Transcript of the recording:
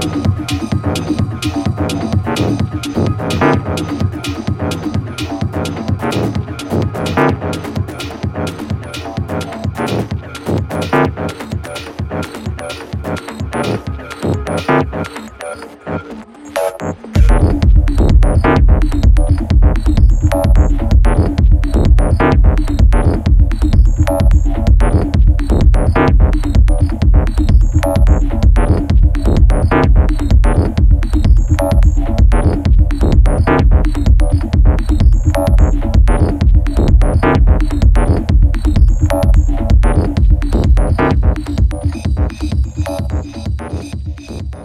Thank people.